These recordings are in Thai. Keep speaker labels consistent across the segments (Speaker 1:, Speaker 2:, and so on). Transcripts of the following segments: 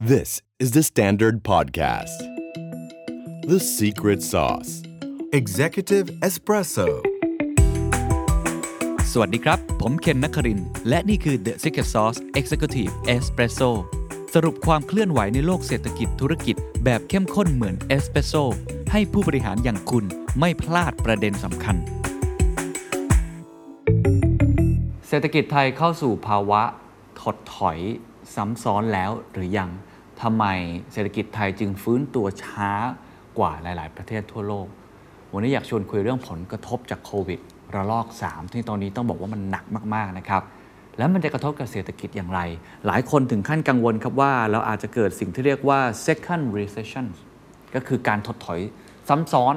Speaker 1: This is the Standard Podcast. The Secret Sauce Executive Espresso.
Speaker 2: สวัสดีครับ ผมเคนนักครินทร์และนี่คือ The Secret Sauce Executive Espresso สรุปความเคลื่อนไหวในโลกเศรษฐกิจธุรกิจแบบเข้มข้นเหมือนเอสเปรสโซให้ผู้บริหารอย่างคุณไม่พลาดประเด็นสำคัญ เศรษฐกิจไทยเข้าสู่ภาวะถดถอยซ้ำซ้อนแล้วหรือยัง ทำไมเศรษฐกิจไทยจึงฟื้นตัวช้ากว่าหลาย ๆ ประเทศทั่วโลก วันนี้อยากชวนคุยเรื่องผลกระทบจากโควิดระลอก 3 ที่ตอนนี้ต้องบอกว่ามันหนักมาก ๆ นะครับ แล้วมันจะกระทบกับเศรษฐกิจอย่างไร หลายคนถึงขั้นกังวลครับว่าเราอาจจะเกิดสิ่งที่เรียกว่า second recession ก็คือการถดถอยซ้ำซ้อน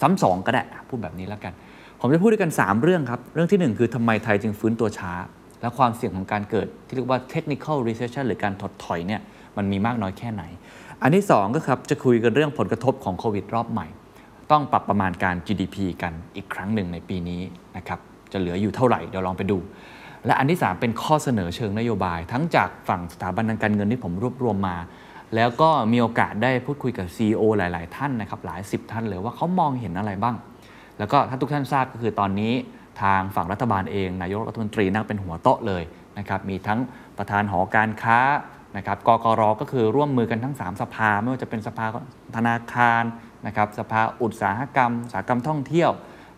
Speaker 2: ซ้ำสองก็ได้อะพูดแบบนี้แล้วกัน ผมจะพูดด้วยกัน 3 เรื่องครับ เรื่องที่ 1 คือทำไมไทยจึงฟื้นตัวช้า และความเสี่ยงของการเกิดที่เรียกว่า technical recession หรือการถดถอยเนี่ย มันมีมากน้อยแค่ไหน อันที่2ก็ครับจะคุยกันเรื่องผลกระทบของโควิดรอบใหม่ ต้องปรับประมาณการ GDP กันอีกครั้งหนึ่งในปีนี้นะครับจะเหลืออยู่เท่าไหร่เดี๋ยวลองไปดู และอันที่ 3 เป็นข้อเสนอเชิงนโยบาย ทั้งจากฝั่งสถาบันทางการเงินที่ผมรวบรวมมา แล้วก็มีโอกาสได้พูดคุยกับ CEO หลาย ๆ ท่านนะครับหลาย 10 ท่านเลยว่าเขามองเห็นอะไรบ้าง แล้วก็ถ้าทุกท่านทราบก็คือตอนนี้ทางฝั่งรัฐบาลเอง นายกรัฐมนตรีนั่งเป็นหัวโต๊ะเลยนะครับมีทั้งประธานหอการค้า นะครับกกรก็คือร่วมมือกันทั้ง 3 สภา ไม่ว่าจะเป็นสภาธนาคารนะครับสภาอุตสาหกรรมสาหกรรมท่องเที่ยว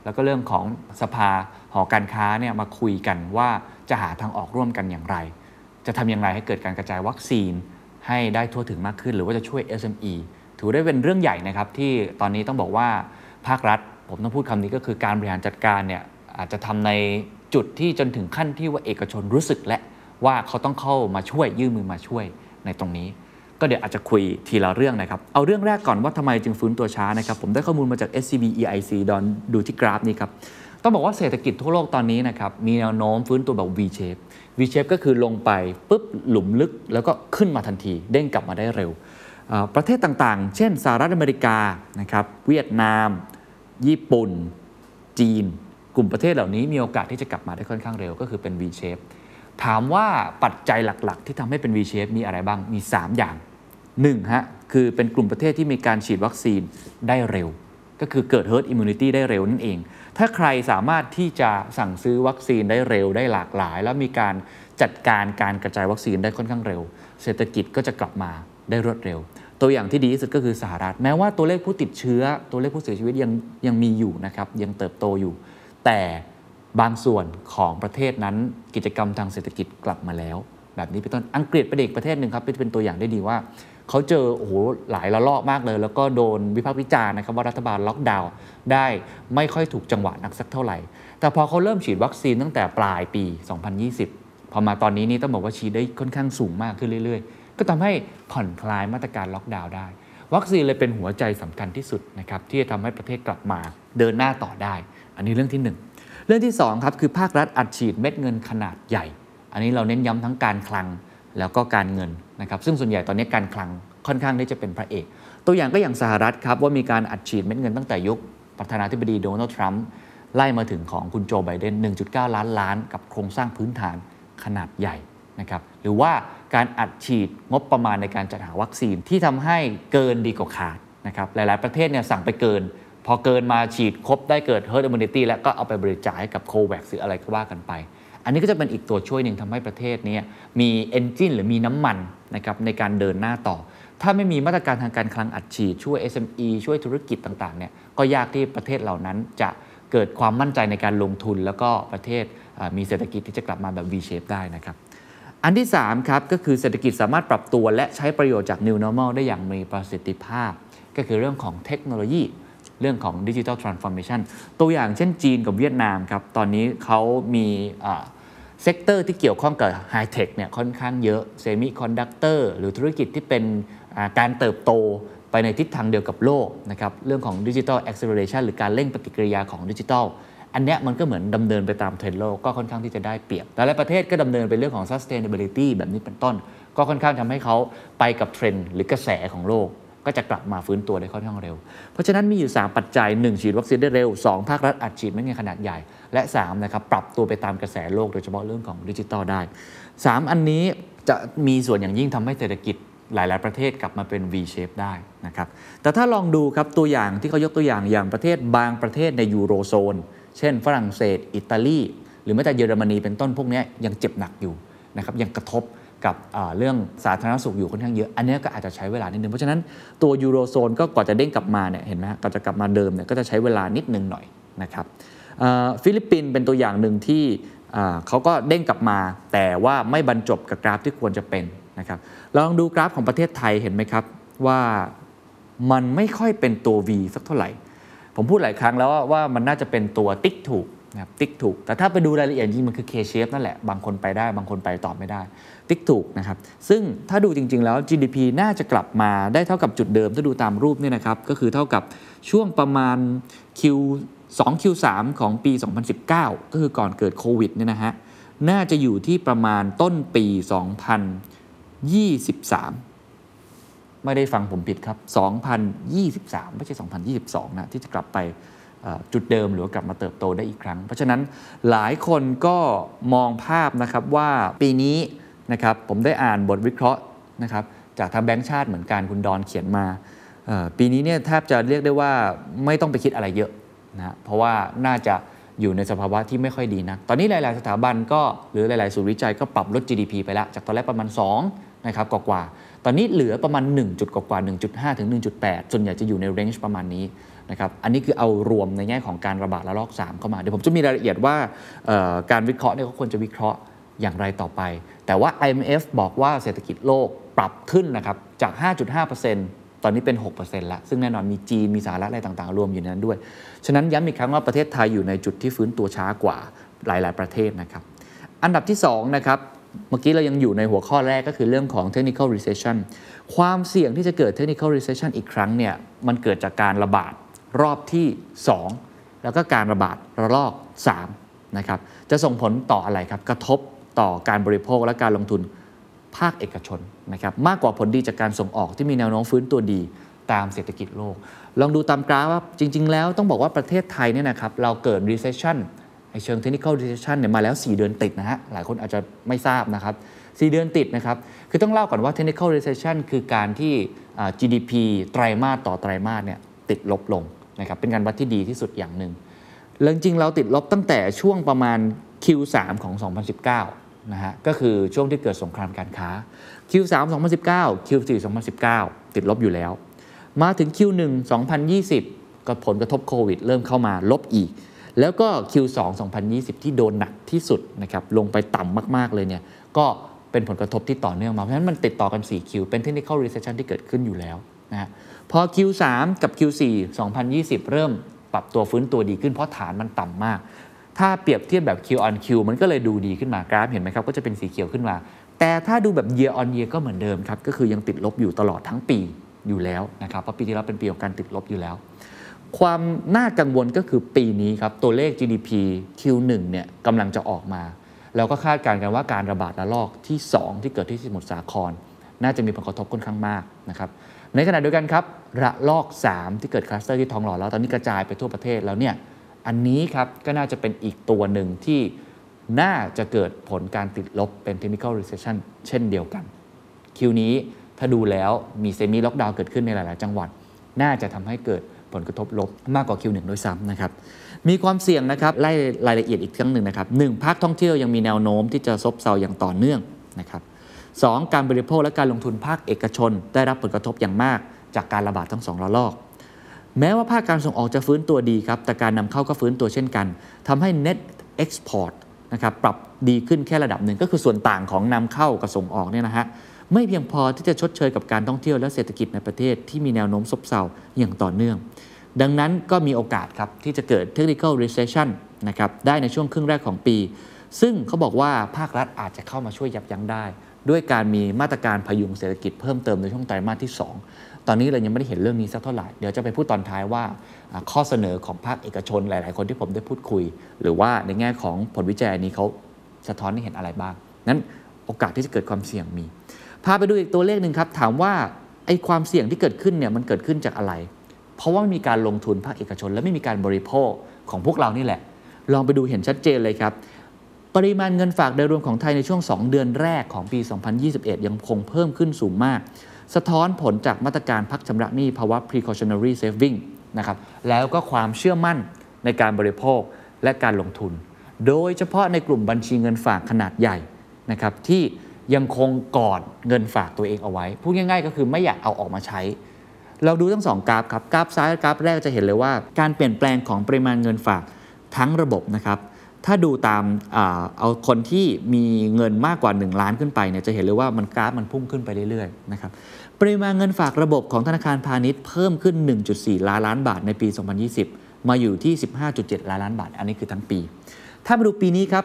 Speaker 2: แล้วก็เรื่องของสภาหอการค้าเนี่ยมาคุยกันว่าจะหาทางออกร่วมกันอย่างไร จะทำอย่างไรให้เกิดการกระจายวัคซีนให้ได้ทั่วถึงมากขึ้น หรือว่าจะช่วย SME ถือได้เป็นเรื่องใหญ่นะครับที่ตอนนี้ต้องบอกว่าภาครัฐ ผมต้องพูดคำนี้ก็คือการบริหารจัดการเนี่ยอาจจะทำในจุดที่จนถึงขั้นที่ว่าเอกชนรู้สึกและ ว่าเขาต้องเข้ามาช่วยยื่นมือมาช่วยในตรงนี้ ก็เดี๋ยวอาจจะคุยทีละเรื่องนะครับ เอาเรื่องแรกก่อนว่าทำไมจึงฟื้นตัวช้านะครับ ผมได้ข้อมูลมาจาก SCB EIC ดอนดูที่กราฟนี้ครับต้องบอกว่าเศรษฐกิจทั่วโลกตอนนี้นะครับมีแนวโน้มฟื้นตัวแบบ V shape V shape ก็คือลงไปปุ๊บหลุมลึกแล้วก็ขึ้นมาทันทีเด้งกลับมาได้เร็ว ประเทศต่างๆ เช่นสหรัฐอเมริกานะครับเวียดนาม ญี่ปุ่น จีน กลุ่มประเทศเหล่านี้มีโอกาสที่จะกลับมาได้ค่อนข้างเร็ว ก็คือเป็น V shape ถามว่าปัจจัยหลักๆ ที่ทำให้เป็น V shape มีอะไรบ้างมี 3 อย่าง1ฮะคือเป็นกลุ่มประเทศที่มีการฉีดวัคซีนได้เร็ว ก็คือเกิด herd immunity ได้เร็วนั่นเอง ถ้าใครสามารถที่จะสั่งซื้อวัคซีนได้เร็วได้หลากหลาย แล้วมีการจัดการการกระจายวัคซีนได้ค่อนข้างเร็ว เศรษฐกิจก็จะกลับมาได้รวดเร็ว ตัวอย่างที่ดีที่สุดก็คือสหรัฐ แม้ว่าตัวเลขผู้ติดเชื้อ ตัวเลขผู้เสียชีวิตยังยังมีอยู่นะครับยังเติบโตอยู่ แต่ บางส่วนของประเทศนั้นกิจกรรมทางเศรษฐกิจกลับมาแล้ว แบบนี้เป็นต้นอังกฤษเป็นเด็กประเทศหนึ่งครับที่เป็นตัวอย่างได้ดีว่าเขาเจอโอ้โหหลายระลอกมากเลย แล้วก็โดนวิพากษ์วิจารณ์นะครับว่ารัฐบาลล็อกดาวน์ได้ไม่ค่อยถูกจังหวะนักสักเท่าไหร่ แต่พอเขาเริ่มฉีดวัคซีนตั้งแต่ปลายปี 2020 พอมาตอนนี้นี่ต้องบอกว่าฉีดได้ค่อนข้างสูงมากขึ้นเรื่อยๆ ก็ทำให้ผ่อนคลายมาตรการล็อกดาวน์ได้ วัคซีนเลยเป็นหัวใจสำคัญที่สุดนะครับที่จะทำให้ประเทศกลับมาเดินหน้าต่อได้ อันนี้เรื่องที่หนึ่ง เรื่องที่ 2 ครับคือภาครัฐอัดฉีดเม็ดเงินขนาดใหญ่ อันนี้เราเน้นย้ำทั้งการคลังแล้วก็การเงินนะครับซึ่งส่วนใหญ่ตอนนี้การคลังค่อนข้างที่จะเป็นพระเอก ตัวอย่างก็อย่างสหรัฐครับว่ามีการอัดฉีดเม็ดเงินตั้งแต่ยุคประธานาธิบดีโดนัลด์ทรัมป์ไล่มาถึงของคุณโจไบเดน 1.9 ล้านล้าน กับโครงสร้างพื้นฐานขนาดใหญ่นะครับหรือว่าการอัดฉีดงบประมาณในการจัดหาวัคซีนที่ทำให้เกินดีกว่าขาดนะครับหลาย ๆ ประเทศเนี่ยสั่งไปเกิน พอเกินมาฉีดครบได้เกิด herd immunity แล้วก็เอาไปบริจาคให้กับโควัคหรืออะไรก็ว่ากันไป อันนี้ก็จะเป็นอีกตัวช่วยหนึ่งทำให้ประเทศนี้มีเอนจินหรือมีน้ำมันนะครับในการเดินหน้าต่อ ถ้าไม่มีมาตรการทางการคลังอัดฉีดช่วย SME ช่วยธุรกิจต่างๆเนี่ยก็ยากที่ประเทศเหล่านั้นจะเกิดความมั่นใจในการลงทุน แล้วก็ประเทศมีเศรษฐกิจที่จะกลับมาแบบ V shape ได้นะครับอันที่3ครับก็คือเศรษฐกิจสามารถปรับตัวและใช้ประโยชน์จาก New Normal ได้อย่างมีประสิทธิภาพ ก็คือเรื่องของเทคโนโลยี เรื่องของดิจิ t a ลทรานส์ฟอร์เมชันตัวอย่างเช่นจีนกับเวียดนามครับ ตอนนี้เขามี sector ที่เกี่ยวข้องกับไฮเทคเนี่ยค่อนข้างเยอะ semiconductor หรือธุรกิจที่เป็นการเติบโตไปในทิศทางเดียวกับโลกนะครับเรื่องของดิจิ t a ล acceleration หรือการเร่งปฏิกิริยาของดิจิทัลอันเนี้ยมันก็เหมือนดำเนินไปตามเทรนด์โลกก็ค่อนข้างที่จะได้เปรียบหลายประเทศก็ดำเนินไปเรื่องของ sustainability แบบนี้เป็นต้น ก็ค่อนข้างทำให้เขาไปกับเทรนด์หรือกระแสของโลก ก็จะกลับมาฟื้นตัวได้ค่อนข้างเร็ว เพราะฉะนั้นมีอยู่ 3 ปัจจัย 1 ฉีดวัคซีนได้เร็ว 2 ภาครัฐอัดฉีดเม็ดเงินขนาดใหญ่ และ3นะครับปรับตัวไปตามกระแสโลกโดยเฉพาะเรื่องของดิจิทัลได้ 3 อันนี้จะมีส่วนอย่างยิ่งทำให้เศรษฐกิจหลาย ๆ ประเทศกลับมาเป็น V shape ได้นะครับ แต่ถ้าลองดูครับตัวอย่างที่เขายกตัวอย่างอย่างประเทศบางประเทศในยูโรโซน เช่น ฝรั่งเศส อิตาลี หรือแม้แต่เยอรมนีเป็นต้นพวกนี้ยังเจ็บหนักอยู่นะครับยังกระทบ กับเรื่องสาธารณสุขอยู่ค่อนข้างเยอะ อันนี้ก็อาจจะใช้เวลานิดนึง เพราะฉะนั้นตัวยูโรโซนก็กว่าจะเด้งกลับมาเนี่ยเห็นไหมก็จะกลับมาเดิมเนี่ยก็จะใช้เวลานิดนึงหน่อยนะครับฟิลิปปินส์เป็นตัวอย่างหนึ่งที่เขาก็เด้งกลับมา แต่ว่าไม่บรรจบกับกราฟที่ควรจะเป็นนะครับลองดูกราฟของประเทศไทยเห็นไหมครับว่ามันไม่ค่อยเป็นตัว V สักเท่าไหร่ ผมพูดหลายครั้งแล้วว่ามันน่าจะเป็นตัวติ๊กถูก นะครับติ๊กถูก แต่ถ้าไปดูรายละเอียดจริงมันคือ K shape นั่นแหละ บางคนไปได้ บางคนไปต่อไม่ได้ ติ๊กถูกนะครับ ซึ่งถ้าดูจริง ๆ แล้ว GDP น่าจะกลับมาได้เท่ากับจุดเดิม ถ้าดูตามรูปเนี่ยนะครับ ก็คือเท่ากับช่วงประมาณ Q 2 Q3 ของปี 2019 ก็คือก่อนเกิดโควิดเนี่ยนะฮะ น่าจะอยู่ที่ประมาณต้นปี 2023ไม่ได้ฟังผมผิดครับ 2023 ไม่ใช่ 2022 นะ ที่จะกลับไป จุดเดิมหรือกลับมาเติบโตได้อีกครั้ง เพราะฉะนั้นหลายคนก็มองภาพนะครับว่าปีนี้นะครับผมได้อ่านบทวิเคราะห์นะครับจากทางแบงค์ชาติเหมือนกันคุณดอนเขียนมา ปีนี้เนี่ยแทบจะเรียกได้ว่าไม่ต้องไปคิดอะไรเยอะนะเพราะว่าน่าจะอยู่ในสภาวะที่ไม่ค่อยดีนะตอนนี้หลาย ๆ สถาบันก็หรือหลาย ๆ ศูนย์วิจัยก็ปรับลด GDP ไปแล้วจากตอนแรกประมาณ2นะครับกว่าตอนนี้เหลือประมาณ 1 จุดกว่า1.5 ถึง 1.8 ส่วนใหญ่จะอยู่ในเรนจ์ประมาณนี้ นะครับอันนี้คือเอารวมในแง่ของการระบาดระลอก 3 เข้ามา เดี๋ยวผมจะมีรายละเอียดว่าการวิเคราะห์เนี่ยเขาควรจะวิเคราะห์อย่างไรต่อไป แต่ว่า IMF บอกว่าเศรษฐกิจโลกปรับขึ้นนะครับจาก 5.5%ตอนนี้เป็น 6%แล้ว ซึ่งแน่นอนมีจีน มีสหรัฐอะไรต่างๆ รวมอยู่ในนั้นด้วย ฉะนั้นย้ำอีกครั้งว่าประเทศไทยอยู่ในจุดที่ฟื้นตัวช้ากว่าหลายๆ ประเทศนะครับ อันดับที่2นะครับ เมื่อกี้เรายังอยู่ในหัวข้อแรกก็คือเรื่องของ technical recession ความเสี่ยงที่จะเกิด technical recession อีกครั้งเนี่ย มันเกิดจากการระบาด รอบที่ 2 แล้วก็การระบาดระลอก3นะครับจะส่งผลต่ออะไรครับกระทบต่อการบริโภคและการลงทุนภาคเอกชนนะครับมากกว่าผลดีจากการส่งออกที่มีแนวโน้มฟื้นตัวดีตามเศรษฐกิจโลก ลองดูตามกราฟว่าจริง ๆ แล้วต้องบอกว่าประเทศไทยเนี่ยนะครับเราเกิด recession ในเชิง technical recession เนี่ยมาแล้ว 4 เดือนติดนะฮะหลายคนอาจจะไม่ทราบนะครับ4เดือนติดนะครับคือต้องเล่าก่อนว่า technical recession คือการที่ GDP ไตรมาสต่อไตรมาสเนี่ยติดลบลง นะครับเป็นการวัดที่ดีที่สุดอย่างหนึ่งเรื่องจริงเราติดลบตั้งแต่ช่วงประมาณ Q3 ของ 2019นะฮะก็คือช่วงที่เกิดสงครามการค้า Q3 2019 Q4 2019 ติดลบอยู่แล้ว มาถึง Q1 2020 ก็ผลกระทบโควิด เริ่มเข้ามาลบอีก แล้วก็ Q2 2020 ที่โดนหนักที่สุดนะครับลงไปต่ำมากๆเลยเนี่ยก็เป็นผลกระทบที่ต่อเนื่องมา เพราะฉะนั้นมันติดต่อกัน 4 Q เป็น technical recession ที่เกิดขึ้นอยู่แล้ว นะพอ Q3 กับ Q4 2020 เริ่มปรับตัวฟื้นตัวดีขึ้นเพราะฐานมันต่ำมาก ถ้าเปรียบเทียบแบบ Q on Q มันก็เลยดูดีขึ้นมากราฟเห็นไหมครับก็จะเป็นสีเขียวขึ้นมา แต่ถ้าดูแบบ year on year ก็เหมือนเดิมครับก็คือยังติดลบอยู่ตลอดทั้งปีอยู่แล้วนะครับเพราะปีที่แล้วเป็นปีของการติดลบอยู่แล้ว ความน่ากังวลก็คือปีนี้ครับตัวเลข GDP Q1 เนี่ยกำลังจะออกมา แล้วก็คาดการณ์กันว่าการระบาดระลอกที่ 2 ที่เกิดที่สมุทรสาคร น่าจะมีผลกระทบค่อนข้างมากนะครับ ในขณะเดียวกันครับระลอก 3 ที่เกิดคลัสเตอร์ที่ทองหล่อแล้วตอนนี้กระจายไปทั่วประเทศแล้วเนี่ยอันนี้ครับก็น่าจะเป็นอีกตัวหนึ่งที่น่าจะเกิดผลการติดลบเป็น technical recession เช่นเดียวกัน Q นี้ถ้าดูแล้วมี semi-lockdown เกิดขึ้นในหลาย ๆ จังหวัด น่าจะทำให้เกิดผลกระทบลบมากกว่า Q1 ด้วยซ้ำนะครับ มีความเสี่ยงนะครับไล่รายละเอียดอีกครั้งหนึ่งนะครับหนึ่งภาคท่องเที่ยวยังมีแนวโน้มที่จะซบเซาอย่างต่อเนื่องนะครับ สองการบริโภคและการลงทุนภาคเอกชน ได้รับผลกระทบอย่างมากจากการระบาดทั้งสองระลอก แม้ว่าภาคการส่งออกจะฟื้นตัวดีครับ แต่การนำเข้าก็ฟื้นตัวเช่นกันทำให้ net export นะครับปรับดีขึ้นแค่ระดับหนึ่งก็คือส่วนต่างของนำเข้ากับส่งออกเนี่ยนะฮะไม่เพียงพอที่จะชดเชยกับการท่องเที่ยวและเศรษฐกิจในประเทศที่มีแนวโน้มซบเซาอย่างต่อเนื่อง ดังนั้นก็มีโอกาสครับที่จะเกิด technical recession นะครับได้ในช่วงครึ่งแรกของปี ซึ่งเขาบอกว่าภาครัฐอาจจะเข้ามาช่วยยับยั้งได้ ด้วยการมีมาตรการพยุงเศรษฐกิจเพิ่มเติมในช่วงไตรมาสที่ 2 ตอนนี้เรายังไม่ได้เห็นเรื่องนี้สักเท่าไหร่ เดี๋ยวจะไปพูดตอนท้ายว่าข้อเสนอของภาคเอกชนหลาย ๆ คนที่ผมได้พูดคุย หรือว่าในแง่ของผลวิจัยนี้เขาสะท้อนให้เห็นอะไรบ้าง นั้นโอกาสที่จะเกิดความเสี่ยงมี พาไปดูอีกตัวเลขหนึ่งครับ ถามว่าไอ้ความเสี่ยงที่เกิดขึ้นเนี่ยมันเกิดขึ้นจากอะไร เพราะว่าไม่มีการลงทุนภาคเอกชน และไม่มีการบริโภคของพวกเรานี่แหละ ลองไปดูเห็นชัดเจนเลยครับ ปริมาณเงินฝากโดยรวมของไทยในช่วง 2 เดือนแรกของปี 2021 ยังคงเพิ่มขึ้นสูงมาก สะท้อนผลจากมาตรการพักชำระหนี้ภาวะ precautionary saving นะครับแล้วก็ความเชื่อมั่นในการบริโภคและการลงทุน โดยเฉพาะในกลุ่มบัญชีเงินฝากขนาดใหญ่นะครับที่ยังคงกอดเงินฝากตัวเองเอาไว้ พูดง่ายๆ ก็คือไม่อยากเอาออกมาใช้ เราดูทั้งสองกราฟครับ กราฟซ้ายกราฟแรกจะเห็นเลยว่า การเปลี่ยนแปลงของปริมาณเงินฝากทั้งระบบนะครับ ถ้าดูตามเอาคนที่มีเงินมากกว่า 1 ล้านขึ้นไปเนี่ยจะเห็นเลยว่ามันกราฟมันพุ่งขึ้นไปเรื่อยๆนะครับปริมาณเงินฝากระบบของธนาคารพาณิชย์เพิ่มขึ้น 1.4 ล้านล้านบาทในปี 2020 มาอยู่ที่ 15.7 ล้านล้านบาท อันนี้คือทั้งปี ถ้ามาดูปีนี้ครับ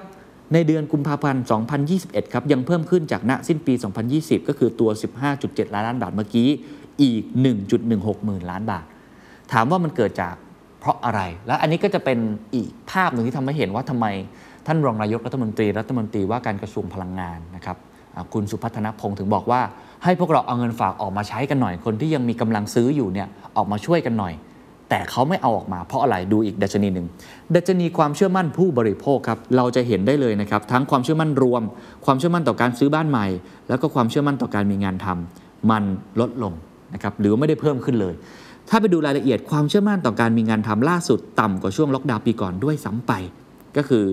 Speaker 2: ในเดือนกุมภาพันธ์ 2021 ครับยังเพิ่มขึ้นจากณสิ้นปี 2020 ก็คือตัว 15.7 ล้านล้านบาทเมื่อกี้อีก 1.16 หมื่นล้านบาท ถามว่ามันเกิดจาก เพราะอะไร และอันนี้ก็จะเป็นอีกภาพหนึ่งที่ทำให้เห็นว่าทำไมท่านรองนายกรัฐมนตรีรัฐมนตรีว่าการกระทรวงพลังงานนะครับคุณสุพัฒนพงศ์ถึงบอกว่า ให้พวกเราเอาเงินฝากออกมาใช้กันหน่อยคนที่ยังมีกำลังซื้ออยู่เนี่ยออกมาช่วยกันหน่อย แต่เขาไม่เอาออกมาเพราะอะไรดูอีกดัชนีหนึ่งดัชนีความเชื่อมั่นผู้บริโภคครับเราจะเห็นได้เลยนะครับทั้งความเชื่อมั่นรวม ความเชื่อมั่นต่อการซื้อบ้านใหม่ แล้วก็ความเชื่อมั่นต่อการมีงานทำมันลดลงนะครับหรือไม่ได้เพิ่มขึ้นเลย ถ้าไปดูรายละเอียดความเชื่อมั่นต่อการมีงานทำล่าสุดต่ำกว่าช่วงล็อกดาวน์ปีก่อนด้วยซ้าไป ก็คือ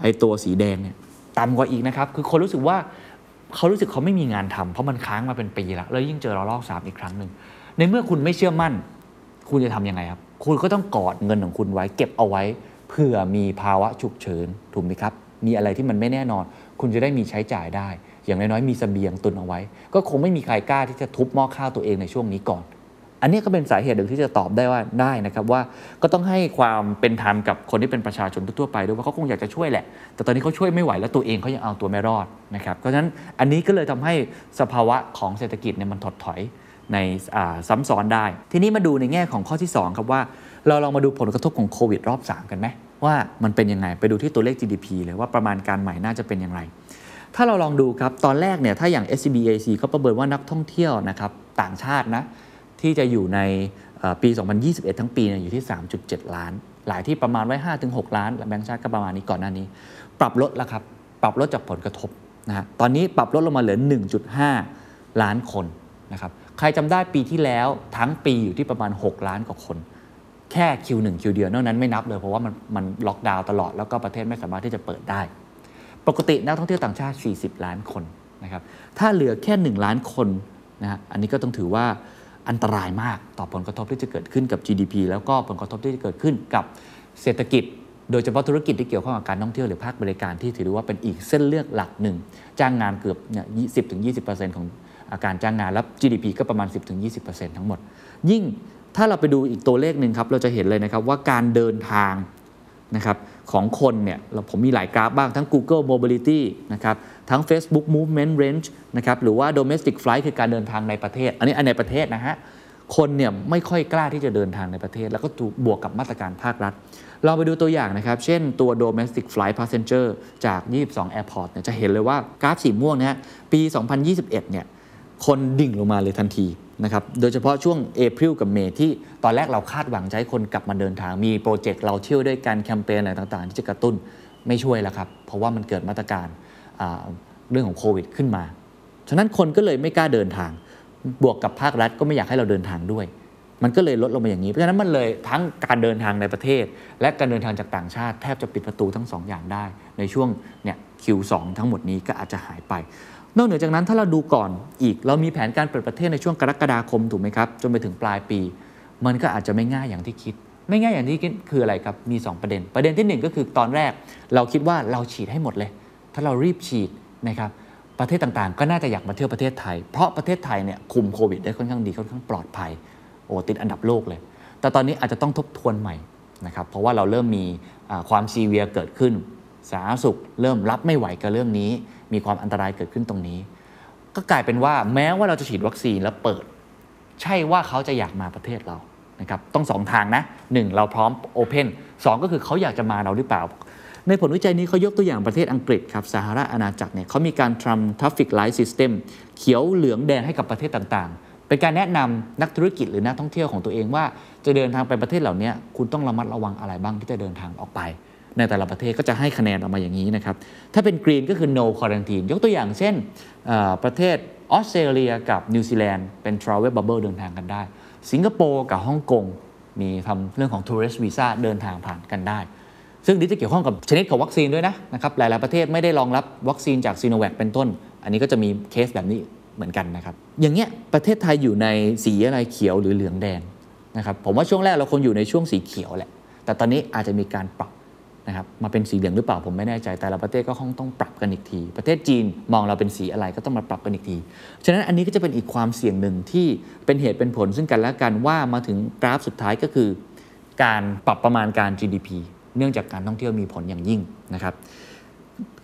Speaker 2: ไอ้ตัวสีแดงเนี่ยต่ำกว่าอีกนะครับ คือคนรู้สึกว่าเขารู้สึกเขาไม่มีงานทำเพราะมันค้างมาเป็นปีแล้วแล้วยิ่งเจอราลอกสามอีกครั้งหนึ่งในเมื่อคุณไม่เชื่อมั่น คุณจะทํำยังไงครับ คุณก็ต้องกอดเงินของคุณไว้เก็บเอาไว้เผื่อมีภาวะฉุกเฉินถูกไหมครับ มีอะไรที่มันไม่แน่นอน คุณจะได้มีใช้จ่ายได้ อย่างน้อยๆมีสเสบียงตุนเอาไว้ ก็คงไม่มีใครกล้าที่จะทุบหม้อข้าวตัวเองในช่วงนี้ก่อน อันนี้ก็เป็นสาเหตุหนึ่งที่จะตอบได้ว่าได้นะครับว่าก็ต้องให้ความเป็นธรรมกับคนที่เป็นประชาชนทั่วไปด้วยว่าเขาคงอยากจะช่วยแหละ แต่ตอนนี้เขาช่วยไม่ไหวแล้วตัวเองเขายังเอาตัวไม่รอดนะครับเพราะฉะนั้นอันนี้ก็เลยทำให้สภาวะของเศรษฐกิจเนี่ยมันถดถอยในซ้ำซ้อนได้ ทีนี้มาดูในแง่ของข้อที่2ครับว่าเราลองมาดูผลกระทบของโควิดรอบ 3 กันไหมว่ามันเป็นยังไงไปดูที่ตัวเลข GDP เลยว่าประมาณการใหม่น่าจะเป็นอย่างไร ถ้าเราลองดูครับ ตอนแรกเนี่ยถ้าอย่าง SCBAC เขาประเมินว่านักท่องเที่ยวนะครับต่างชาตินะ ที่จะอยู่ในปี 2021 ทั้งปีอยู่ที่ 3.7 ล้าน หลายที่ประมาณไว้ 5-6 ล้านแบงก์ชาติก็ประมาณนี้ก่อนหน้านี้ ปรับลดแล้วครับ ปรับลดจากผลกระทบนะฮะตอนนี้ปรับลดลงมาเหลือ 1.5 ล้านคนนะครับใครจำได้ปีที่แล้วทั้งปีอยู่ที่ประมาณ 6 ล้านกว่าคน แค่ Q1 Q เดียวนอกนั้นไม่นับเลยเพราะว่ามันมันล็อกดาวน์ตลอดแล้วก็ประเทศไม่สามารถที่จะเปิดได้ ปกตินักท่องเที่ยวต่างชาติ 40 ล้านคนนะครับถ้าเหลือแค่ 1 ล้านคนนะฮะอันนี้ก็ต้องถือว่า อันตรายมากต่อผลกระทบที่จะเกิดขึ้นกับ GDP แล้วก็ผลกระทบที่จะเกิดขึ้นกับเศรษฐกิจ โดยเฉพาะธุรกิจที่เกี่ยวข้องกับการท่องเที่ยวหรือภาคบริการที่ถือว่าเป็นอีกเส้นเลือกหลักหนึ่ง จ้างงานเกือบเนี่ย20-20%ของอาการจ้างงาน แล้ว GDP ก็ประมาณ 10-20%ทั้งหมด ยิ่งถ้าเราไปดูอีกตัวเลขหนึ่งครับเราจะเห็นเลยนะครับว่าการเดินทางนะครับ ของคนเนี่ยเราผมมีหลายกราฟบ้างทั้ง Google Mobility นะครับทั้ง Facebook Movement Range นะครับหรือว่า Domestic Flight คือการเดินทางในประเทศ อันนี้ในประเทศนะฮะคนเนี่ยไม่ค่อยกล้าที่จะเดินทางในประเทศ แล้วก็ถูกบวกกับมาตรการภาครัฐ เราไปดูตัวอย่างนะครับ เช่นตัว domestic flight passenger จาก 22 airport เนี่ยจะเห็นเลยว่ากราฟสีม่วงเนี่ยปี 2021 เนี่ยคนดิ่งลงมาเลยทันที นะครับโดยเฉพาะช่วงเอพริลกับเมยที่ตอนแรกเราคาดหวังจะให้คนกลับมาเดินทาง มีโปรเจกต์เราเที่ยวด้วยกันแคมเปญอะไรต่างๆ ที่จะกระตุ้นไม่ช่วยแล้วครับ เพราะว่ามันเกิดมาตรการเรื่องของโควิดขึ้นมา ฉะนั้นคนก็เลยไม่กล้าเดินทาง บวกกับภาครัฐก็ไม่อยากให้เราเดินทางด้วย มันก็เลยลดลงมาอย่างนี้ เพราะฉะนั้นมันเลยทั้งการเดินทางในประเทศ และการเดินทางจากต่างชาติแทบจะปิดประตูทั้ง2ออย่างได้ ในช่วงเนี่ย Q2 ทั้งหมดนี้ก็อาจจะหายไป นอกเหนือจากนั้นถ้าเราดูก่อนอีก เรามีแผนการเปิดประเทศในช่วงกรกฎาคมถูกไหมครับจนไปถึงปลายปี มันก็อาจจะไม่ง่ายอย่างที่คิด ไม่ง่ายอย่างที่คิดคืออะไรครับมี 2 ประเด็น ประเด็นที่ 1 ก็คือตอนแรก เราคิดว่าเราฉีดให้หมดเลย ถ้าเรารีบฉีดนะครับประเทศต่างๆ ก็น่าจะอยากมาเที่ยวประเทศไทย เพราะประเทศไทยเนี่ยคุมโควิดได้ค่อนข้างดีค่อนข้างปลอดภัยโอ้ติดอันดับโลกเลย แต่ตอนนี้อาจจะต้องทบทวนใหม่นะครับเพราะว่าเราเริ่มมีความซีเวียเกิดขึ้นสาธารณสุขเริ่มรับไม่ไหวกับเรื่องนี้ มีความอันตรายเกิดขึ้นตรงนี้ ก็กลายเป็นว่าแม้ว่าเราจะฉีดวัคซีนแล้วเปิด ใช่ว่าเขาจะอยากมาประเทศเรานะครับต้องสองทางนะหนึ่งเราพร้อม open สองก็คือเขาอยากจะมาเราหรือเปล่า ในผลวิจัยนี้เขายกตัวอย่างประเทศอังกฤษครับสหรัฐอาณาจักรเนี่ยเขามีการทำ traffic light system เขียวเหลืองแดงให้กับประเทศต่างๆ เป็นการแนะนำนักธุรกิจหรือนักท่องเที่ยวของตัวเองว่า จะเดินทางไปประเทศเหล่านี้คุณต้องระมัดระวังอะไรบ้างที่จะเดินทางออกไป ในแต่ละประเทศก็จะให้คะแนนออกมาอย่างนี้นะครับ ถ้าเป็น green ก็คือ no quarantine ยกตัวอย่างเช่นประเทศออสเตรเลียกับนิวซีแลนด์เป็น Travel Bubble เดินทางกันได้ สิงคโปร์กับฮ่องกงมีทำเรื่องของ Tourist Visa เดินทางผ่านกันได้ ซึ่งนี้จะเกี่ยวข้องกับชนิดของวัคซีนด้วยนะนะครับหลาย ๆ ประเทศไม่ได้รองรับวัคซีนจากซีโนแวคเป็นต้น อันนี้ก็จะมีเคสแบบนี้เหมือนกันนะครับ อย่างเงี้ยประเทศไทยอยู่ในสีอะไรเขียวหรือเหลืองแดงนะครับผมว่าช่วงแรกเราคงอยู่ในช่วงสีเขียวแหละแต่ตอนนี้อาจจะมีการปรับ นะครับมาเป็นสีเหลืองหรือเปล่าผมไม่แน่ใจแต่ละประเทศก็คงต้องปรับกันอีกที ประเทศจีนมองเราเป็นสีอะไรก็ต้องมาปรับกันอีกที ฉะนั้นอันนี้ก็จะเป็นอีกความเสี่ยงหนึ่งที่เป็นเหตุเป็นผลซึ่งกันและกันว่ามาถึงกราฟสุดท้ายก็คือ การปรับประมาณการ GDP เนื่องจากการท่องเที่ยวมีผลอย่างยิ่งนะครับ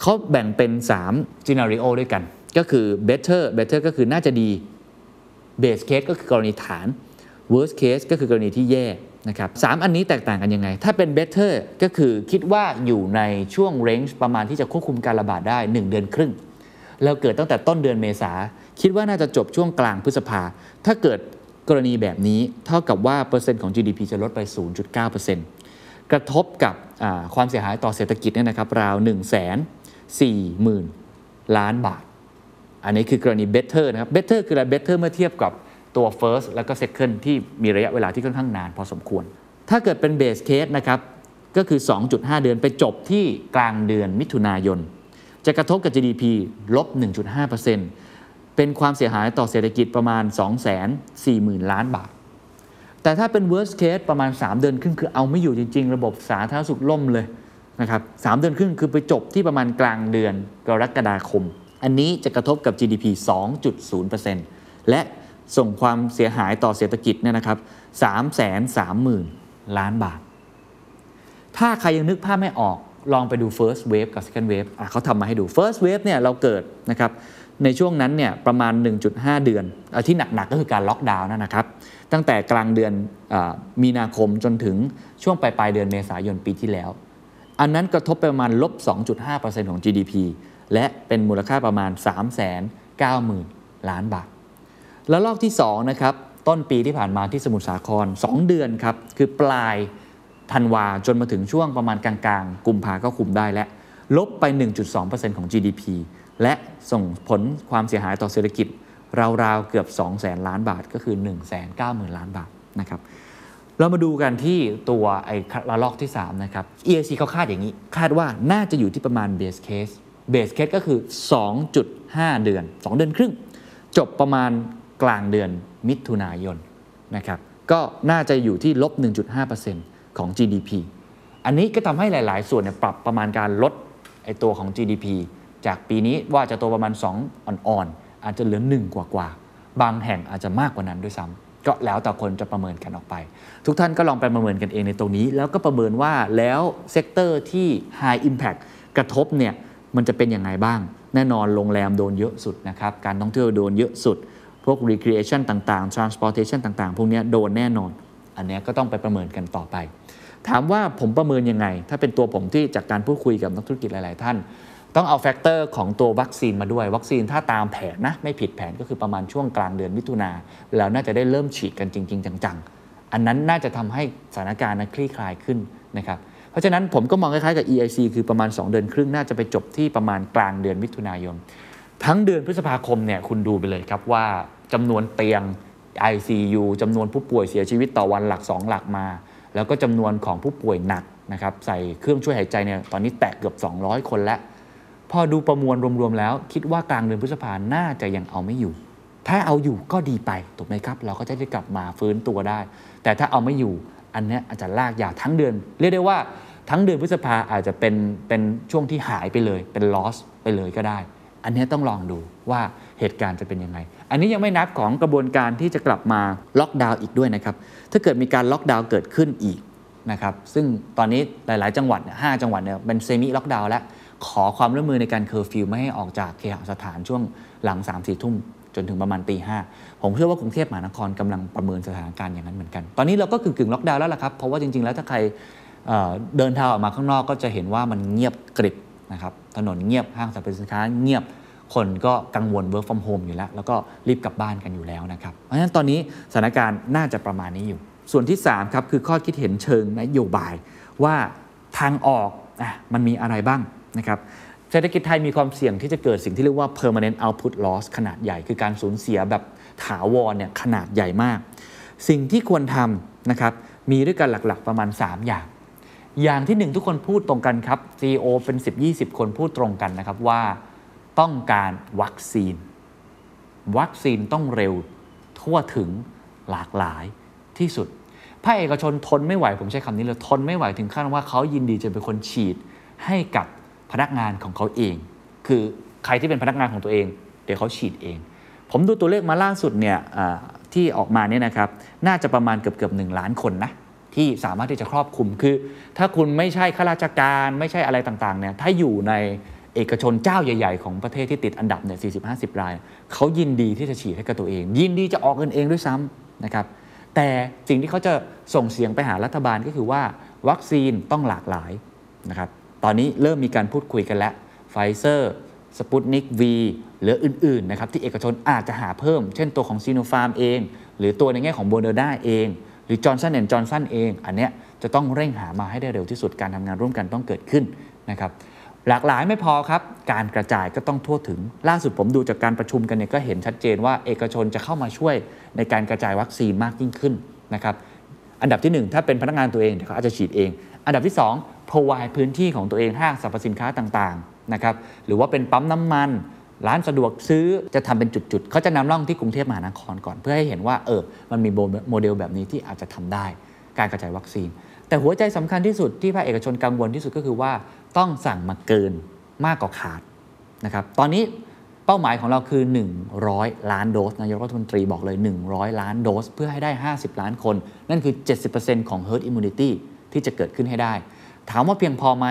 Speaker 2: เขาแบ่งเป็น3 scenario ด้วยกัน ก็คือ better better ก็คือน่าจะดี base case ก็คือกรณีฐาน worst case ก็คือกรณีที่แย่ นะครับสามอันนี้แตกต่างกันยังไง ถ้าเป็น better ก็คือคิดว่าอยู่ในช่วง range ประมาณที่จะควบคุมการระบาดได้ 1 เดือนครึ่ง เราเกิดตั้งแต่ต้นเดือนเมษา คิดว่าน่าจะจบช่วงกลางพฤษภา ถ้าเกิดกรณีแบบนี้เท่ากับว่าเปอร์เซ็นต์ของ GDP จะลดไป 0.9%กระทบกับความเสียหายต่อเศรษฐกิจเนี่ยนะครับราว 1 4 0 0 0 0 ล้านบาท อันนี้คือกรณี better นะครับ better คืออะไร better เมื่อเทียบกับ ตัว first แล้วก็ second ที่มีระยะเวลาที่ค่อนข้างนานพอสมควร ถ้าเกิดเป็น base case นะครับก็คือ 2.5 เดือนไปจบที่กลางเดือนมิถุนายน จะกระทบกับ GDP ลบ 1.5%เป็นความเสียหายต่อเศรษฐกิจประมาณ 240,000 ล้านบาท แต่ถ้าเป็น worst case ประมาณ 3 เดือนครึ่งคือเอาไม่อยู่จริง ๆ ระบบสาธารณสุขล่มเลยนะครับ3เดือนครึ่งคือไปจบที่ประมาณกลางเดือนกรกฎาคม อันนี้จะกระทบกับ GDP 2.0%และ ส่งความเสียหายต่อเศรษฐกิจเนี่ยนะครับ330,000ล้านบาท ถ้าใครยังนึกภาพไม่ออกลองไปดู first wave กับ second wave เขาทำมาให้ดู first wave เนี่ยเราเกิดนะครับในช่วงนั้นเนี่ยประมาณ 1.5 เดือนอที่หนักๆก็คือการล็อกดาวน์นะครับ ตั้งแต่กลางเดือนอมีนาคมจนถึงช่วงปลายปลายเดือนเมษายนปีที่แล้ว อันนั้นกระทบไปประมาณลบ 2.5%ของ GDP และเป็นมูลค่าประมาณ 390,000 ล้านบาท แล้วลอกที่2นะครับต้นปีที่ผ่านมาที่สมุทรสาคร 2 เดือนครับคือปลายธันวาจนมาถึงช่วงประมาณกลางๆ กุมภาก็คุมได้และ ลบไป 1.2%ของ GDP และส่งผลความเสียหายต่อเศรษฐกิจ ราวๆ เกือบ 2 0 0 0 0 0ล้านบาทก็คือ 1 9 0 0 0 0 ล้านบาทนะครับเรามาดูกันที่ตัวไอ้ระลอกที่ 3 นะครับ EIC เขาคาดอย่างนี้ คาดว่าน่าจะอยู่ที่ประมาณ base case base case ก็คือ 2.5 เดือน 2 เดือนครึ่ง จบประมาณ กลางเดือนมิถุนายนนะครับก็น่าจะอยู่ที่ลบ 1.5%ของ GDP อันนี้ก็ทำให้หลาย ๆ ส่วนเนี่ยปรับประมาณการลดไอตัวของ GDP จากปีนี้ว่าจะโตประมาณ 2 อ่อน ๆ อาจจะเหลือ 1 กว่าๆ บางแห่งอาจจะมากกว่านั้นด้วยซ้ำก็แล้วแต่คนจะประเมินกันออกไป ทุกท่านก็ลองไปประเมินกันเองในตรงนี้ แล้วก็ประเมินว่าแล้วsector ที่ High Impact กระทบเนี่ยมันจะเป็นยังไงบ้าง แน่นอนโรงแรมโดนเยอะสุดนะครับการท่องเที่ยวโดนเยอะสุด พวก recreation ต่างๆ transportation ต่างๆ พวกนี้โดนแน่นอน อันนี้ก็ต้องไปประเมินกันต่อไป ถามว่าผมประเมินยังไง ถ้าเป็นตัวผมที่จากการพูดคุยกับนักธุรกิจหลาย ๆ ท่าน ต้องเอา factor ของตัววัคซีนมาด้วย วัคซีนถ้าตามแผนนะ ไม่ผิดแผนก็คือประมาณช่วงกลางเดือนมิถุนาแล้วน่าจะได้เริ่มฉีดกันจริง ๆ จัง ๆ อันนั้นน่าจะทำให้สถานการณ์คลี่คลายขึ้นนะครับเพราะฉะนั้นผมก็มองคล้ายๆกับ EIC คือประมาณ 2 เดือนครึ่ง น่าจะไปจบที่ประมาณกลางเดือนมิถุนายน ทั้งเดือนพฤษภาคมเนี่ยคุณดูไปเลยครับว่าจำนวนเตียง ICU จำนวนผู้ป่วยเสียชีวิตต่อวันหลัก 2 หลักมา แล้วก็จำนวนของผู้ป่วยหนักนะครับใส่เครื่องช่วยหายใจเนี่ยตอนนี้แตะเกือบ 200 คนแล้วพอดูประมวลรวมๆแล้ว คิดว่ากลางเดือนพฤษภาน่าจะยังเอาไม่อยู่ ถ้าเอาอยู่ก็ดีไปถูกไหมครับ เราก็จะได้กลับมาฟื้นตัวได้ แต่ถ้าเอาไม่อยู่อันนี้อาจจะลากยาวทั้งเดือน เรียกได้ว่าทั้งเดือนพฤษภาอาจจะเป็นเป็นช่วงที่หายไปเลย เป็น loss ไปเลยก็ได้ อันนี้ต้องลองดูว่าเหตุการณ์จะเป็นยังไง อันนี้ยังไม่นับของกระบวนการที่จะกลับมาล็อกดาวน์อีกด้วยนะครับ ถ้าเกิดมีการล็อกดาวน์เกิดขึ้นอีกนะครับ ซึ่งตอนนี้หลาย ๆ จังหวัดเนี่ยหจังหวัดเนี่ยเป็น semi-lockdown แล้ว ขอความร่วมมือในการเคอร์ฟิวไม่ให้ออกจากเคหสถานช่วงหลัง3ามสี่ทุ่มจนถึงประมาณตีห้าผมเชื่อว่ากรุงเทพมหานครกำลังประเมินสถานการณ์อย่างนั้นเหมือนกัน ตอนนี้เราก็กึ่งๆล็อกดาวน์แล้วล่ะครับ เพราะว่าจริง ๆ แล้วถ้าใครเดินทางออกมาข้างนอกก็จะเห็นว่ามันเงียบกริบ นะครับถนนเงียบห้างสรรพสินค้าเงียบคนก็กังวล work from home อยู่แล้ว แล้วก็รีบกลับบ้านกันอยู่แล้วนะครับ เพราะฉะนั้นตอนนี้สถานการณ์น่าจะประมาณนี้อยู่ ส่วนที่ 3 ครับ คือข้อคิดเห็นเชิงนโยบายว่าทางออกอมันมีอะไรบ้างนะครับเศรษฐกิจไทยมีความเสี่ยงที่จะเกิดสิ่งที่เรียกว่า permanent output loss ขนาดใหญ่ คือการสูญเสียแบบถาวรเนี่ยขนาดใหญ่มาก สิ่งที่ควรทำนะครับมีด้วยกันหลักๆประมาณ 3 อย่าง อย่างที่หนึ่งทุกคนพูดตรงกันครับ CEO เป็น 10-20 คนพูดตรงกันนะครับว่าต้องการวัคซีน วัคซีนต้องเร็วทั่วถึงหลากหลายที่สุดภาคเอกชนทนไม่ไหวผมใช้คำนี้เลยทนไม่ไหวถึงขั้นว่าเขายินดีจะเป็นคนฉีดให้กับพนักงานของเขาเอง คือใครที่เป็นพนักงานของตัวเอง เดี๋ยวเขาฉีดเอง ผมดูตัวเลขมาล่าสุดเนี่ยที่ออกมาเนี่ยนะครับ น่าจะประมาณเกือบเกือบหนึ่งล้านคนนะ ที่สามารถที่จะครอบคลุมคือ ถ้าคุณไม่ใช่ข้าราชการไม่ใช่อะไรต่างๆเนี่ยถ้าอยู่ในเอกชนเจ้าใหญ่ ๆ ของประเทศที่ติดอันดับเนี่ยสี่สิบห้าสิบราย เขายินดีที่จะฉีดให้กับตัวเอง ยินดีจะออกเงินเองด้วยซ้ำนะครับแต่สิ่งที่เขาจะส่งเสียงไปหารัฐบาลก็คือว่าวัคซีนต้องหลากหลายนะครับตอนนี้เริ่มมีการพูดคุยกันแล้วไฟเซอร์สปุตนิกวีหรืออื่น ๆ นะครับ ที่เอกชนอาจจะหาเพิ่ม เช่นตัวของซีโนฟาร์มเอง หรือตัวในแง่ของโมเดอร์นาเอง หรือจอร์นสันแอนด์จอร์นสันเอง อันเนี้ยจะต้องเร่งหามาให้ได้เร็วที่สุดการทำงานร่วมกันต้องเกิดขึ้นนะครับหลากหลายไม่พอครับ การกระจายก็ต้องทั่วถึง ล่าสุดผมดูจากการประชุมกันเนี่ยก็เห็นชัดเจนว่าเอกชนจะเข้ามาช่วยในการกระจายวัคซีนมากยิ่งขึ้นนะครับอันดับที่ 1 ถ้าเป็นพนักงานตัวเองเขาอาจจะฉีดเอง อันดับที่ 2 provide พื้นที่ของตัวเองห้างสรรพสินค้าต่างๆนะครับหรือว่าเป็นปั๊มน้ำมัน ร้านสะดวกซื้อจะทำเป็นจุดๆเขาจะนำร่องที่กรุงเทพมหานครก่อน เพื่อให้เห็นว่าเออมันมีโมเดลแบบนี้ที่อาจจะทำได้ การกระจายวัคซีน แต่หัวใจสำคัญที่สุดที่ภาคเอกชนกังวลที่สุดก็คือว่าต้องสั่งมาเกินมากกว่าขาดนะครับตอนนี้เป้าหมายของเราคือ 100 ล้านโดสนายกรัฐมนตรีบอกเลย 100 ล้านโดส เพื่อให้ได้ 50 ล้านคน นั่นคือ 70%ของ herd immunity ที่จะเกิดขึ้นให้ได้ ถามว่าเพียงพอไหม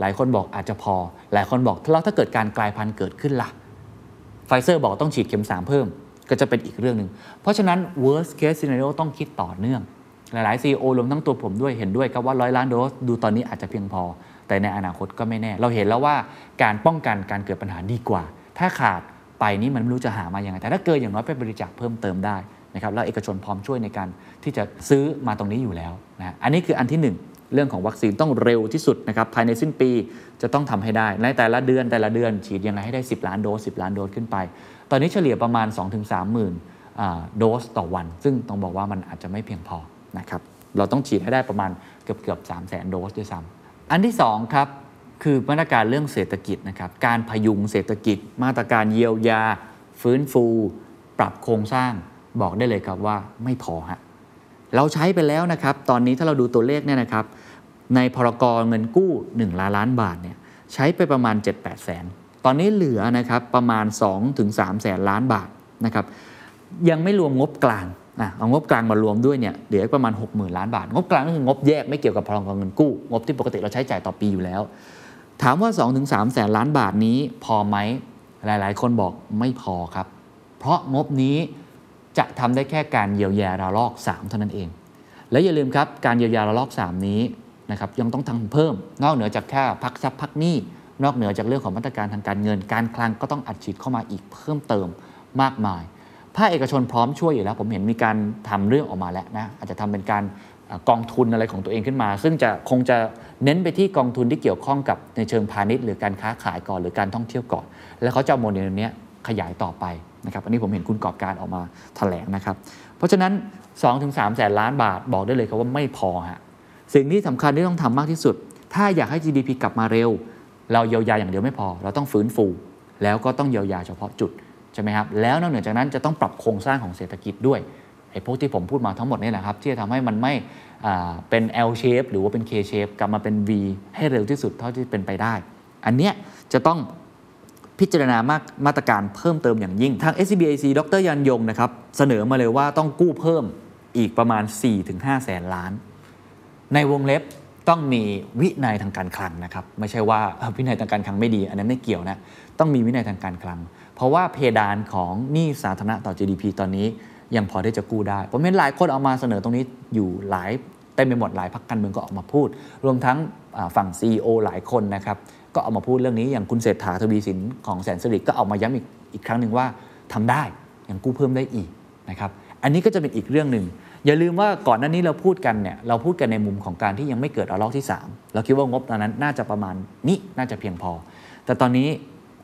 Speaker 2: หลายคนบอกอาจจะพอ หลายคนบอกแล้วถ้าเกิดการกลายพันธุ์เกิดขึ้นละ่ะ ไฟเซอร์บอกต้องฉีดเข็ม 3 เพิ่ม ก็จะเป็นอีกเรื่องหนึ่ง เพราะฉะนั้น worst case scenario ต้องคิดต่อเนื่อง หลายๆ CEO รวมทั้งตัวผมด้วยเห็นด้วยครับว่าร้อยล้านโดสดูตอนนี้อาจจะเพียงพอ แต่ในอนาคตก็ไม่แน่ เราเห็นแล้วว่าการป้องกันการเกิดปัญหาดีกว่า ถ้าขาดไปนี่มันไม่รู้จะหามาอย่างไรแต่ถ้าเกินอย่างน้อยไปบริจาคเพิ่มเติมได้นะครับแล้วเอกชนพร้อมช่วยในการที่จะซื้อมาตรงนี้อยู่แล้วนะอันนี้คืออันที่ 1 เรื่องของวัคซีนต้องเร็วที่สุดนะครับภายในสิ้นปีจะต้องทำให้ได้ ในแต่ละเดือนแต่ละเดือนฉีดยังไงให้ได้ 10 ล้านโดส 10 ล้านโดสขึ้นไป ตอนนี้เฉลี่ยประมาณ 2-3หมื่นโดสต่อวัน ซึ่งต้องบอกว่ามันอาจจะไม่เพียงพอนะครับเราต้องฉีดให้ได้ประมาณเกือบเกือบ3 0 0 0 0 0โดสด้วยซ้ำอันที่2ครับคือมาตรการเรื่องเศรษฐกิจนะครับการพยุงเศรษฐกิจ มาตรการเยียวยา ฟื้นฟู ปรับโครงสร้างบอกได้เลยครับว่าไม่พอฮะ เราใช้ไปแล้วนะครับ ตอนนี้ถ้าเราดูตัวเลขเนี่ยนะครับ ในพรกรเงินกู้ 1 ล้านล้านบาทเนี่ยใช้ไปประมาณ 7-8 แสน ตอนนี้เหลือนะครับประมาณ 2-3 แสนล้านบาทนะครับ ยังไม่รวมงบกลางอะเอางบกลางมารวมด้วยเนี่ยเหลือประมาณ 60,000 ล้านบาท งบกลางก็คืองบแยกไม่เกี่ยวกับพรกรเงินกู้ งบที่ปกติเราใช้จ่ายต่อปีอยู่แล้ว ถามว่า 2-3 แสนล้านบาทนี้พอไหมหลาย ๆ คนบอกไม่พอครับ เพราะงบนี้ จะทำได้แค่การเยียวยาระลอก 3 เท่านั้นเอง และอย่าลืมครับการเยียวยาระลอก 3 นี้นะครับยังต้องทำเพิ่ม นอกเหนือจากแค่พักทรัพย์พักหนี้นอกเหนือจากเรื่องของมาตรการทางการเงิน การคลังก็ต้องอัดฉีดเข้ามาอีกเพิ่มเติมมากมายภาคเอกชนพร้อมช่วยอยู่แล้ว ผมเห็นมีการทำเรื่องออกมาแล้วนะอาจจะทำเป็นการกองทุนอะไรของตัวเองขึ้นมา ซึ่งจะคงจะเน้นไปที่กองทุนที่เกี่ยวข้องกับในเชิงพาณิชย์หรือการค้าขายก่อนหรือการท่องเที่ยวก่อน แล้วเขาจะโมเดลนี้ ขยายต่อไปนะครับอันนี้ผมเห็นคุณกอบการออกมาแถลงนะครับ เพราะฉะนั้น 2-3แสนล้านบาทบอกได้เลยครับว่าไม่พอฮะสิ่งที่สำคัญที่ต้องทำมากที่สุด ถ้าอยากให้ GDP กลับมาเร็ว เราเยียวยาอย่างเดียวไม่พอ เราต้องฟื้นฟู แล้วก็ต้องเยียวยาเฉพาะจุดใช่ไหมครับแล้วนอกเหนือจากนั้นจะต้องปรับโครงสร้างของเศรษฐกิจด้วยไอ้พวกที่ผมพูดมาทั้งหมดนี่แหละครับที่จะทำให้มันไม่เป็น L shape หรือว่าเป็น K shape กลับมาเป็น V ให้เร็วที่สุดเท่าที่เป็นไปได้ อันเนี้ยจะต้อง พิจารณามามาตรการเพิ่มเติมอย่างยิ่ง ทาง SCBAC ดรยันยงนะครับเสนอมาเลยว่าต้องกู้เพิ่มอีกประมาณ 4-5 แสนล้าน ในวงเล็บต้องมีวินัยทางการคลังนะครับ ไม่ใช่ว่าวินัยทางการคลังไม่ดี อันนั้นไม่เกี่ยวนะ ต้องมีวินัยทางการคลัง เพราะว่าเพดานของหนี้สาธารณะต่อ GDP ตอนนี้ยังพอที่จะกู้ได้ ผมเห็นหลายคนเอามาเสนอตรงนี้อยู่หลายเต็มไปหมดหลายพักการเมืองก็ออกมาพูด รวมทั้งฝั่ง CEO หลายคนนะครับ ก็ออกมาพูดเรื่องนี้อย่างคุณเศรษฐาทวีสินของแสนสิริก็ออกมาย้ำอีกอีกครั้งหนึ่งว่าทำได้ยังกู้เพิ่มได้อีกนะครับอันนี้ก็จะเป็นอีกเรื่องหนึ่งอย่าลืมว่าก่อนหน้านี้เราพูดกันเนี่ยเราพูดกันในมุมของการที่ยังไม่เกิดระลอกที่ 3 เราคิดว่างบตอนนั้นน่าจะประมาณนี้น่าจะเพียงพอ แต่ตอนนี้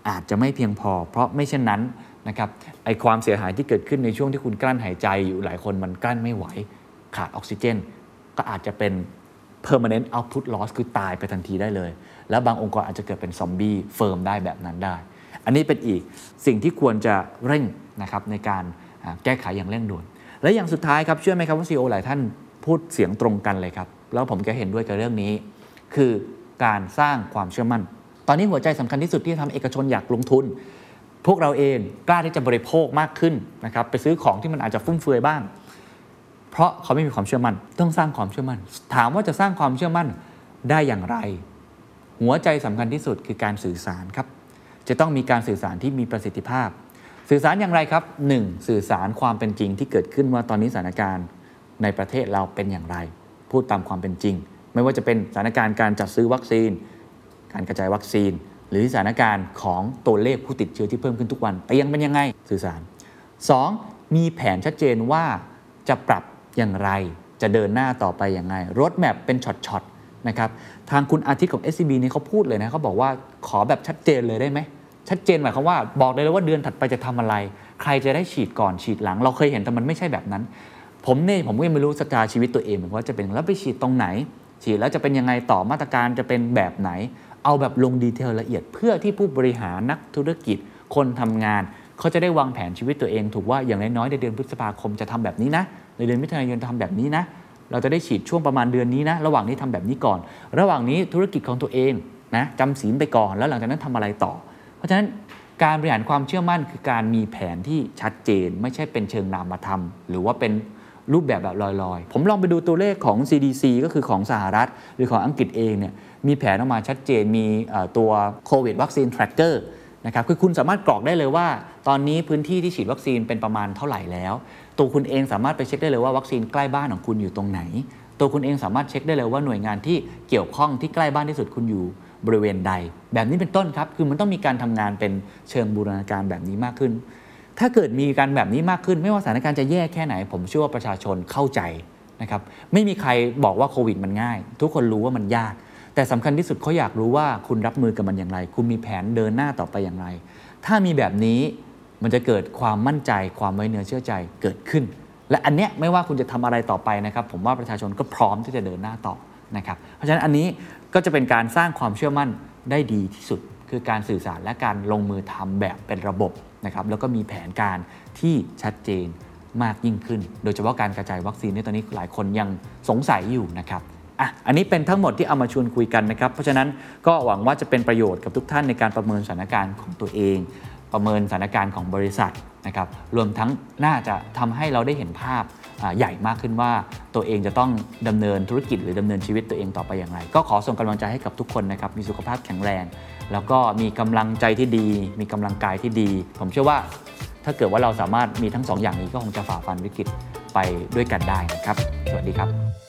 Speaker 2: อาจจะไม่เพียงพอ เพราะไม่เช่นนั้นนะครับไอความเสียหายที่เกิดขึ้นในช่วงที่คุณกลั้นหายใจอยู่หลายคนมันกลั้นไม่ไหว ขาดออกซิเจน ก็อาจจะเป็น permanent output loss คือตายไปทันทีได้เลย แล้วบางองค์กรอาจจะเกิดเป็น zombie firm ได้แบบนั้นได้ อันนี้เป็นอีกสิ่งที่ควรจะเร่งนะครับในการแก้ไขอย่างเร่งด่วน และอย่างสุดท้ายครับเชื่อไหมครับว่า CEO หลายท่านพูดเสียงตรงกันเลยครับ แล้วผมก็เห็นด้วยกับเรื่องนี้ คือการสร้างความเชื่อมั่น ตอนนี้หัวใจสำคัญที่สุดที่ทำเอกชนอยากลงทุน พวกเราเองกล้าที่จะบริโภคมากขึ้นนะครับไปซื้อของที่มันอาจจะฟุ่มเฟือยบ้าง เพราะเขาไม่มีความเชื่อมั่น ต้องสร้างความเชื่อมั่น ถามว่าจะสร้างความเชื่อมั่นได้อย่างไร หัวใจสำคัญที่สุดคือการสื่อสารครับ จะต้องมีการสื่อสารที่มีประสิทธิภาพ สื่อสารอย่างไรครับ 1. สื่อสารความเป็นจริงที่เกิดขึ้นว่าตอนนี้สถานการณ์ในประเทศเราเป็นอย่างไร พูดตามความเป็นจริง ไม่ว่าจะเป็นสถานการณ์การจัดซื้อวัคซีน การกระจายวัคซีน หรือสถานการณ์ของตัวเลขผู้ติดเชื้อที่เพิ่มขึ้นทุกวันเตียงเป็นยังไงสื่อสาร 2. มีแผนชัดเจนว่าจะปรับอย่างไร จะเดินหน้าต่อไปอย่างไรรถแมพเป็นช็อต นะครับทางคุณอาทิตย์ของ SCB นี่เขาพูดเลยนะเขาบอกว่าขอแบบชัดเจนเลยได้ไหมชัดเจนหมายความว่าบอกเลยว่าเดือนถัดไปจะทำอะไร ใครจะได้ฉีดก่อนฉีดหลัง เราเคยเห็นแต่มันไม่ใช่แบบนั้น ผมเนี่ยผมก็ยังไม่รู้สตาชีวิตตัวเองเหมือนว่าจะเป็นแล้วไปฉีดตรงไหน ฉีดแล้วจะเป็นยังไงต่อมาตรการจะเป็นแบบไหน เอาแบบลงดีเทลละเอียด เพื่อที่ผู้บริหารนักธุรกิจคนทำงาน เขาจะได้วางแผนชีวิตตัวเอง ถูกว่าอย่างน้อยๆในเดือนพฤษภาคมจะทำแบบนี้นะในเดือนมิถุนายนทำแบบนี้นะ เราจะได้ฉีดช่วงประมาณเดือนนี้นะ ระหว่างนี้ทำแบบนี้ก่อน ระหว่างนี้ธุรกิจของตัวเองนะจำศีลไปก่อน แล้วหลังจากนั้นทำอะไรต่อ เพราะฉะนั้นการบริหารความเชื่อมั่นคือการมีแผนที่ชัดเจน ไม่ใช่เป็นเชิงนามธรรม หรือว่าเป็นรูปแบบแบบลอยๆ ผมลองไปดูตัวเลขของ CDC ก็คือของสหรัฐ หรือของอังกฤษเองเนี่ยมีแผนออกมาชัดเจนมีตัวโควิดวัคซีน tracker นะครับคือคุณสามารถกรอกได้เลยว่า ตอนนี้พื้นที่ที่ฉีดวัคซีนเป็นประมาณเท่าไหร่แล้ว ตัวคุณเองสามารถไปเช็คได้เลยว่าวัคซีนใกล้บ้านของคุณอยู่ตรงไหน ตัวคุณเองสามารถเช็คได้เลยว่าหน่วยงานที่เกี่ยวข้องที่ใกล้บ้านที่สุดคุณอยู่บริเวณใด แบบนี้เป็นต้นครับ คือมันต้องมีการทำงานเป็นเชิงบูรณาการแบบนี้มากขึ้น ถ้าเกิดมีการแบบนี้มากขึ้น ไม่ว่าสถานการณ์จะแย่แค่ไหน ผมเชื่อว่าประชาชนเข้าใจนะครับ ไม่มีใครบอกว่าโควิดมันง่าย ทุกคนรู้ว่ามันยาก แต่สำคัญที่สุดเขาอยากรู้ว่าคุณรับมือกับมันอย่างไร คุณมีแผนเดินหน้าต่อไปอย่างไร ถ้ามีแบบนี้ มันจะเกิดความมั่นใจความไว้เนื้อเชื่อใจเกิดขึ้น และอันเนี้ยไม่ว่าคุณจะทำอะไรต่อไปนะครับ ผมว่าประชาชนก็พร้อมที่จะเดินหน้าต่อนะครับ เพราะฉะนั้นอันนี้ก็จะเป็นการสร้างความเชื่อมั่นได้ดีที่สุด คือการสื่อสารและการลงมือทำแบบเป็นระบบนะครับแล้วก็มีแผนการที่ชัดเจนมากยิ่งขึ้น โดยเฉพาะการกระจายวัคซีนในตอนนี้หลายคนยังสงสัยอยู่นะครับอะอันนี้เป็นทั้งหมดที่เอามาชวนคุยกันนะครับ เพราะฉะนั้นก็หวังว่าจะเป็นประโยชน์กับทุกท่านในการประเมินสถานการณ์ของตัวเอง ประเมินสถานการณ์ของบริษัทนะครับรวมทั้งน่าจะทำให้เราได้เห็นภาพใหญ่มากขึ้นว่าตัวเองจะต้องดำเนินธุรกิจหรือดำเนินชีวิตตัวเองต่อไปอย่างไร ก็ขอส่งกำลังใจให้กับทุกคนนะครับมีสุขภาพแข็งแรง แล้วก็มีกำลังใจที่ดี มีกำลังกายที่ดี ผมเชื่อว่าถ้าเกิดว่าเราสามารถมีทั้งสองอย่างนี้ก็คงจะฝ่าฟันวิกฤตไปด้วยกันได้นะครับ สวัสดีครับ